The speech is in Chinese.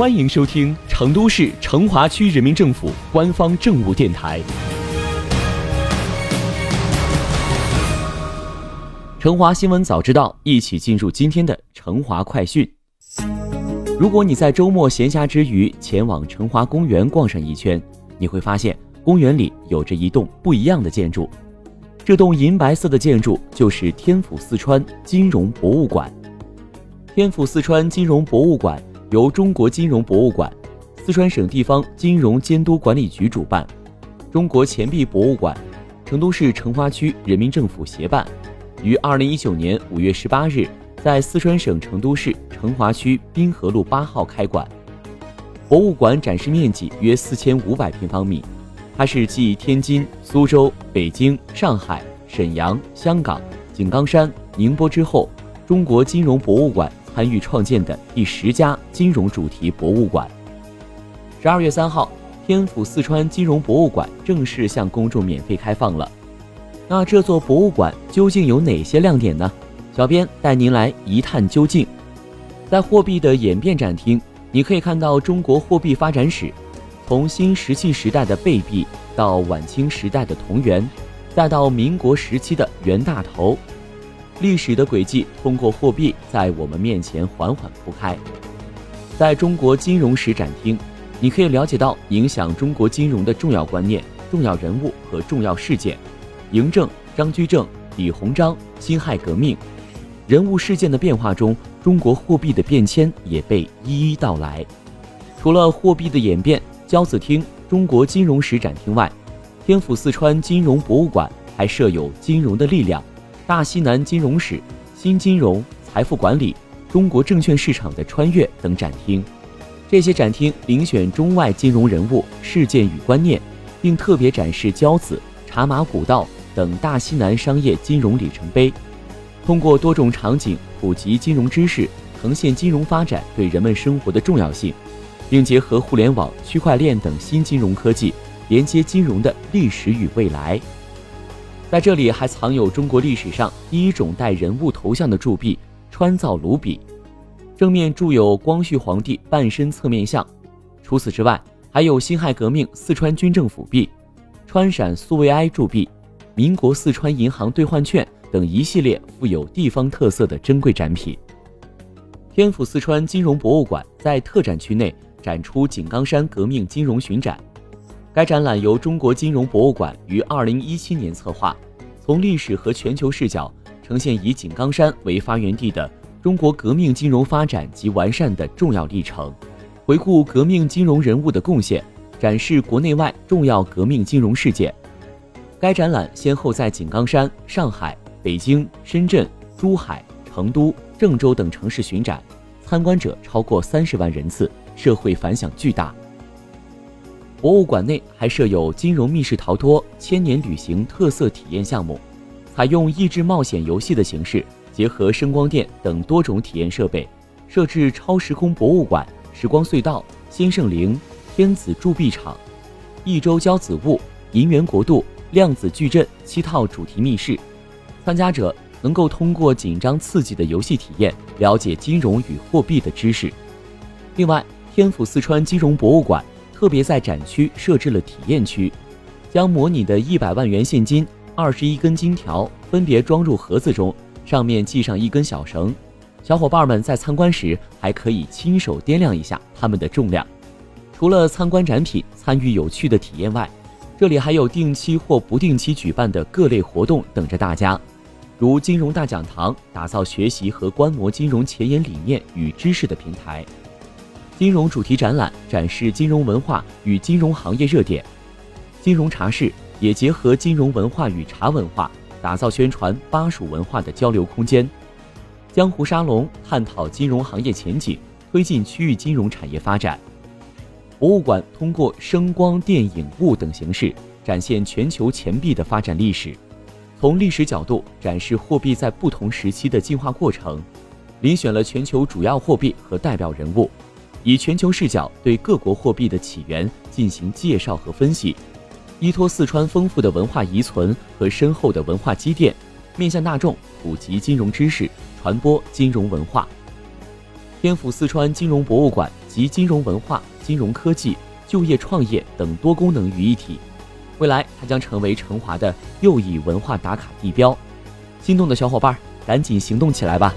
欢迎收听成都市成华区人民政府官方政务电台。成华新闻早知道，一起进入今天的成华快讯。如果你在周末闲暇之余前往成华公园逛上一圈，你会发现公园里有着一栋不一样的建筑。这栋银白色的建筑就是天府四川金融博物馆。天府四川金融博物馆由中国金融博物馆、四川省地方金融监督管理局主办，中国钱币博物馆、成都市成华区人民政府协办。于二零一九年五月十八日，在四川省成都市成华区滨河路八号开馆。博物馆展示面积约四千五百平方米，它是继天津、苏州、北京、上海、沈阳、香港、井冈山、宁波之后，中国金融博物馆参与创建的第十家金融主题博物馆。十二月三号，天府四川金融博物馆正式向公众免费开放了。那这座博物馆究竟有哪些亮点呢？小编带您来一探究竟。在货币的演变展厅，你可以看到中国货币发展史，从新石器时代的贝币，到晚清时代的铜元，再到民国时期的袁大头，历史的轨迹通过货币在我们面前缓缓铺开。在中国金融史展厅，你可以了解到影响中国金融的重要观念、重要人物和重要事件。嬴政、张居正、李鸿章、辛亥革命，人物事件的变化中，中国货币的变迁也被一一道来。除了货币的演变，交子厅、中国金融史展厅外，天府四川金融博物馆还设有金融的力量、大西南金融史、新金融、财富管理、中国证券市场的穿越等展厅。这些展厅遴选中外金融人物、事件与观念，并特别展示交子、茶马古道。等大西南商业金融里程碑，通过多种场景普及金融知识，呈现金融发展对人们生活的重要性，并结合互联网、区块链等新金融科技，连接金融的历史与未来。在这里还藏有中国历史上第一种带人物头像的铸币——川造卢比，正面铸有光绪皇帝半身侧面像。除此之外，还有辛亥革命四川军政府币、川陕苏维埃铸币。民国四川银行兑换券等一系列富有地方特色的珍贵展品。天府四川金融博物馆在特展区内展出井冈山革命金融巡展。该展览由中国金融博物馆于二零一七年策划，从历史和全球视角呈现以井冈山为发源地的中国革命金融发展及完善的重要历程，回顾革命金融人物的贡献，展示国内外重要革命金融事件。该展览先后在井冈山、上海、北京、深圳、珠海、成都、郑州等城市巡展，参观者超过三十万人次，社会反响巨大。博物馆内还设有金融密室逃脱、千年旅行特色体验项目，采用益智冒险游戏的形式，结合声光电等多种体验设备，设置超时空博物馆、时光隧道、先圣陵、天子铸币厂、益州交子物、银元国度。量子矩阵七套主题密室，参加者能够通过紧张刺激的游戏体验，了解金融与货币的知识。另外，天府四川金融博物馆特别在展区设置了体验区，将模拟的一百万元现金、二十一根金条分别装入盒子中，上面系上一根小绳。小伙伴们在参观时还可以亲手掂量一下它们的重量。除了参观展品、参与有趣的体验外，这里还有定期或不定期举办的各类活动等着大家，如金融大讲堂，打造学习和观摩金融前沿理念与知识的平台；金融主题展览展示金融文化与金融行业热点；金融茶室也结合金融文化与茶文化，打造宣传巴蜀文化的交流空间；江湖沙龙探讨金融行业前景，推进区域金融产业发展。博物馆通过声光电影物等形式展现全球钱币的发展历史，从历史角度展示货币在不同时期的进化过程，遴选了全球主要货币和代表人物，以全球视角对各国货币的起源进行介绍和分析。依托四川丰富的文化遗存和深厚的文化积淀，面向大众普及金融知识，传播金融文化。天府四川金融博物馆。集金融文化、金融科技、就业创业等多功能于一体。未来，它将成为成华的又一文化打卡地标。心动的小伙伴，赶紧行动起来吧！